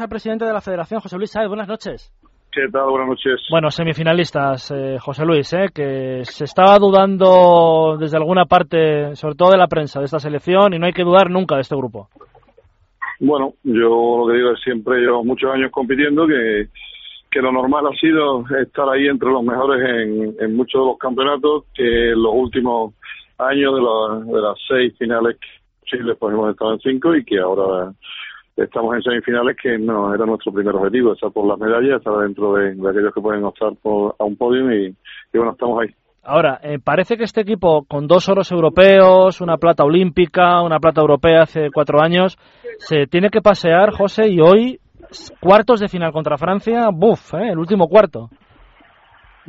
al presidente de la Federación, José Luis Sáez. Buenas noches. ¿Qué tal? Buenas noches. Bueno, semifinalistas, eh, José Luis, eh, que se estaba dudando desde alguna parte, sobre todo de la prensa, de esta selección y no hay que dudar nunca de este grupo. Bueno, yo lo que digo es siempre, llevo muchos años compitiendo, que, que lo normal ha sido estar ahí entre los mejores en, en muchos de los campeonatos, que en los últimos años de, de las seis finales Chile pues hemos estado en cinco y que ahora estamos en semifinales que no era nuestro primer objetivo, estar por las medallas, estar dentro de, aquellos que pueden optar por, a un podio y, bueno, estamos ahí. Ahora, eh, parece que este equipo, con dos oros europeos, una plata olímpica, una plata europea hace cuatro años, se tiene que pasear, José, y hoy cuartos de final contra Francia, buf, eh, el último cuarto.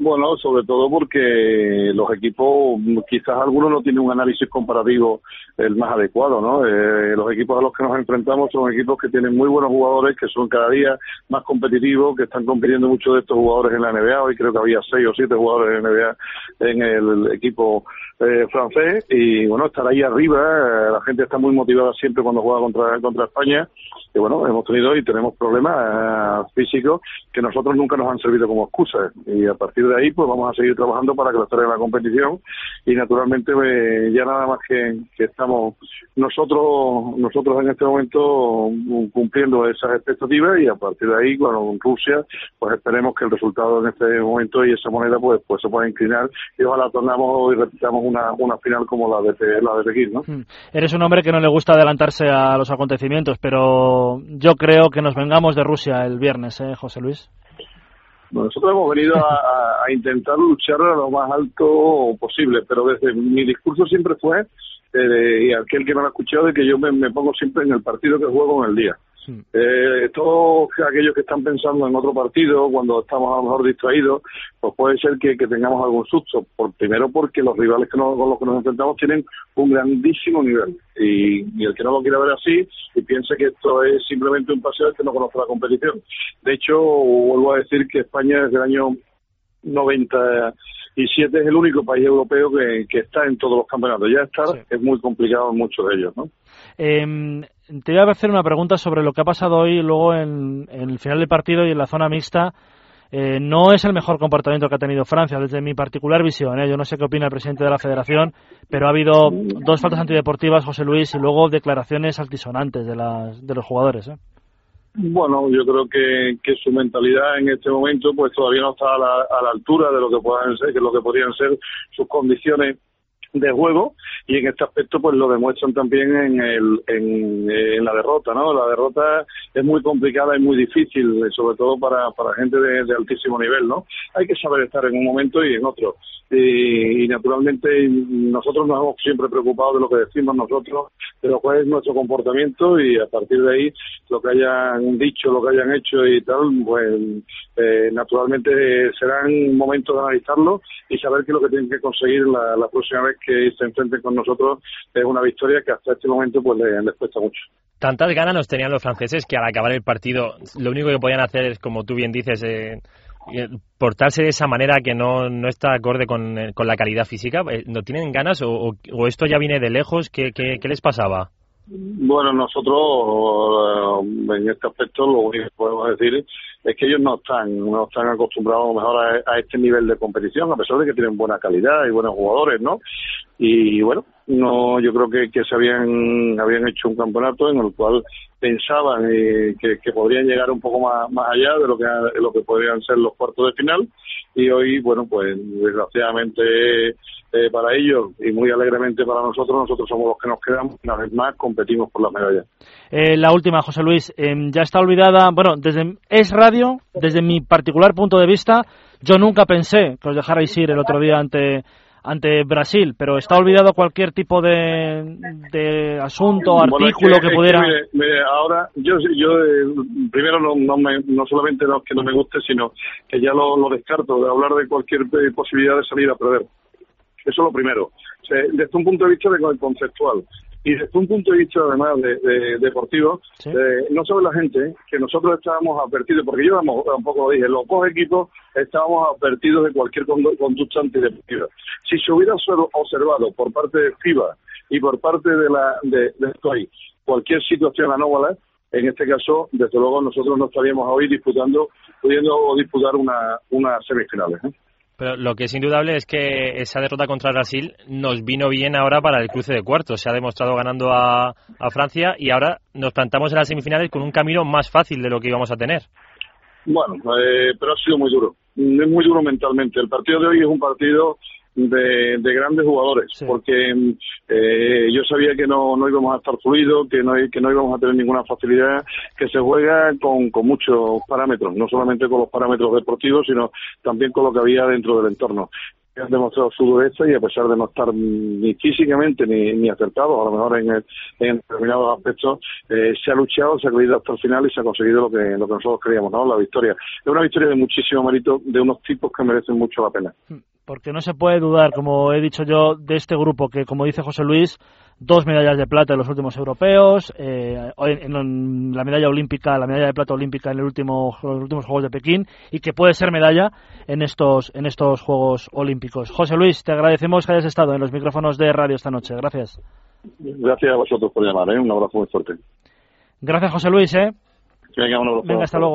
Bueno, sobre todo porque los equipos, quizás algunos no tienen un análisis comparativo el más adecuado, ¿no? Eh, los equipos a los que nos enfrentamos son equipos que tienen muy buenos jugadores, que son cada día más competitivos, que están compitiendo muchos de estos jugadores en la NBA. Hoy creo que había seis o siete jugadores en NBA en el equipo eh, francés y bueno, estar ahí arriba, eh, la gente está muy motivada siempre cuando juega contra, contra España y bueno, hemos tenido y tenemos problemas eh, físicos que nosotros nunca nos han servido como excusa y a partir de ahí pues vamos a seguir trabajando para que lo en la competición y naturalmente eh, ya nada más que, estamos nosotros nosotros en este momento cumpliendo esas expectativas y a partir de ahí bueno con Rusia pues esperemos que el resultado en este momento y esa moneda pues pues se pueda inclinar y ojalá tornamos y repitamos una, una final como la de la de Pekín, ¿no? Hmm. Eres un hombre que no le gusta adelantarse a los acontecimientos pero yo creo que nos vengamos de Rusia el viernes, ¿eh, José Luis? Nosotros hemos venido a, intentar luchar a lo más alto posible, pero desde mi discurso siempre fue, eh, y aquel que no lo ha escuchado, de que yo me pongo siempre en el partido que juego en el día. Eh, todos aquellos que están pensando en otro partido, cuando estamos a lo mejor distraídos, pues puede ser que, tengamos algún susto. Por, primero porque los rivales que con los que nos enfrentamos tienen un grandísimo nivel. Y, el que no lo quiera ver así y piense que esto es simplemente un paseo que no conoce la competición. De hecho, vuelvo a decir que España desde el año 97 es el único país europeo que, está en todos los campeonatos. Ya estar es muy complicado en muchos de ellos, ¿no? Eh, te voy a hacer una pregunta sobre lo que ha pasado hoy luego en, el final del partido y en la zona mixta. Eh, no es el mejor comportamiento que ha tenido Francia, desde mi particular visión. ¿eh? Yo no sé qué opina el presidente de la federación, pero ha habido dos faltas antideportivas, José Luis, y luego declaraciones altisonantes de, las, de los jugadores. ¿eh? Bueno, yo creo que, que, su mentalidad en este momento pues todavía no está a la, a la altura de lo que puedan ser, que lo que podrían ser sus condiciones de juego y en este aspecto pues lo demuestran también en, el, en, la derrota, ¿no? La derrota es muy complicada y muy difícil, sobre todo para, para gente de, altísimo nivel, ¿no? Hay que saber estar en un momento y en otro. Y, naturalmente nosotros nos hemos siempre preocupado de lo que decimos nosotros, de lo cual es nuestro comportamiento y a partir de ahí lo que hayan dicho, lo que hayan hecho y tal, pues eh, naturalmente serán momentos de analizarlo y saber qué es lo que tienen que conseguir la, la próxima vez que se enfrenten con nosotros es una victoria que hasta este momento pues les, cuesta mucho. Tantas ganas nos tenían los franceses que al acabar el partido lo único que podían hacer es, como tú bien dices, eh, eh, portarse de esa manera que no, no está acorde con, eh, con la calidad física. ¿No tienen ganas o, o, esto ya viene de lejos? ¿Qué, qué, qué les pasaba? Bueno, nosotros en este aspecto lo único que podemos decir es que ellos no están no están acostumbrados mejor a, este nivel de competición, a pesar de que tienen buena calidad y buenos jugadores, ¿no? Y bueno, no yo creo que, que se habían habían hecho un campeonato en el cual pensaban eh, que, podrían llegar un poco más, más allá de lo que de lo que podrían ser los cuartos de final. Y hoy bueno pues desgraciadamente eh, para ellos y muy alegremente para nosotros, nosotros somos los que nos quedamos, una vez más competimos por la medalla. Eh, la última, José Luis, em, ya está olvidada, bueno, desde Es Radio, desde mi particular punto de vista, yo nunca pensé que os dejarais ir el otro día ante ante Brasil, pero está olvidado cualquier tipo de, de asunto, artículo que, pudiera. mire, ahora, yo, yo eh, primero no, no, me, no solamente no, que no me guste, sino que ya lo, lo descarto de hablar de cualquier posibilidad de salir a perder. Eso es lo primero. desde un punto de vista de, conceptual y desde un punto de vista además de, deportivo, eh, no sabe la gente que nosotros estábamos advertidos, porque yo tampoco lo dije, los dos equipos estábamos advertidos de cualquier conducta antideportiva. Si se hubiera observado por parte de FIBA y por parte de la de, de cualquier situación anómala, en este caso, desde luego, nosotros no estaríamos hoy disputando, pudiendo disputar una, una semifinales. ¿eh? Pero lo que es indudable es que esa derrota contra Brasil nos vino bien ahora para el cruce de cuartos. Se ha demostrado ganando a, Francia y ahora nos plantamos en las semifinales con un camino más fácil de lo que íbamos a tener. Bueno, eh, pero ha sido muy duro. Es muy duro mentalmente. El partido de hoy es un partido de, grandes jugadores, porque eh, yo sabía que no, no íbamos a estar fluidos, que no, que no íbamos a tener ninguna facilidad, que se juega con, con muchos parámetros, no solamente con los parámetros deportivos, sino también con lo que había dentro del entorno han demostrado su dureza y a pesar de no estar ni físicamente ni, ni acertados, a lo mejor en, en determinados aspectos, eh, se ha luchado, se ha creído hasta el final y se ha conseguido lo que, lo que nosotros queríamos, ¿no? La victoria. Es una victoria de muchísimo mérito de unos tipos que merecen mucho la pena. Porque no se puede dudar, como he dicho yo, de este grupo que, como dice José Luis, dos medallas de plata en los últimos europeos, eh, en, la medalla olímpica, la medalla de plata olímpica en el último, los últimos Juegos de Pekín y que puede ser medalla en estos, en estos Juegos Olímpicos. José Luis, te agradecemos que hayas estado en los micrófonos de radio esta noche. Gracias. Gracias a vosotros por llamar. ¿eh? Un abrazo muy fuerte. Gracias, José Luis. ¿eh? Venga, un abrazo. Venga, hasta luego.